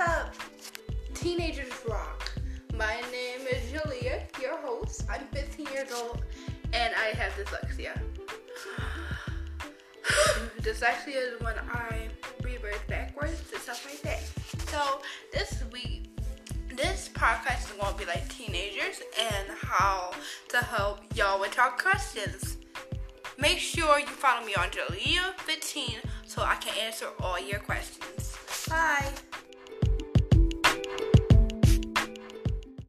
Up? Teenagers Rock. My name is Julia, your host. I'm 15 years old and I have dyslexia. dyslexia is when I read words backwards and stuff like that. So this week, this podcast is going to be like teenagers and how to help y'all with your questions. Make sure you follow me on Julia15 so I can answer all your questions. Bye.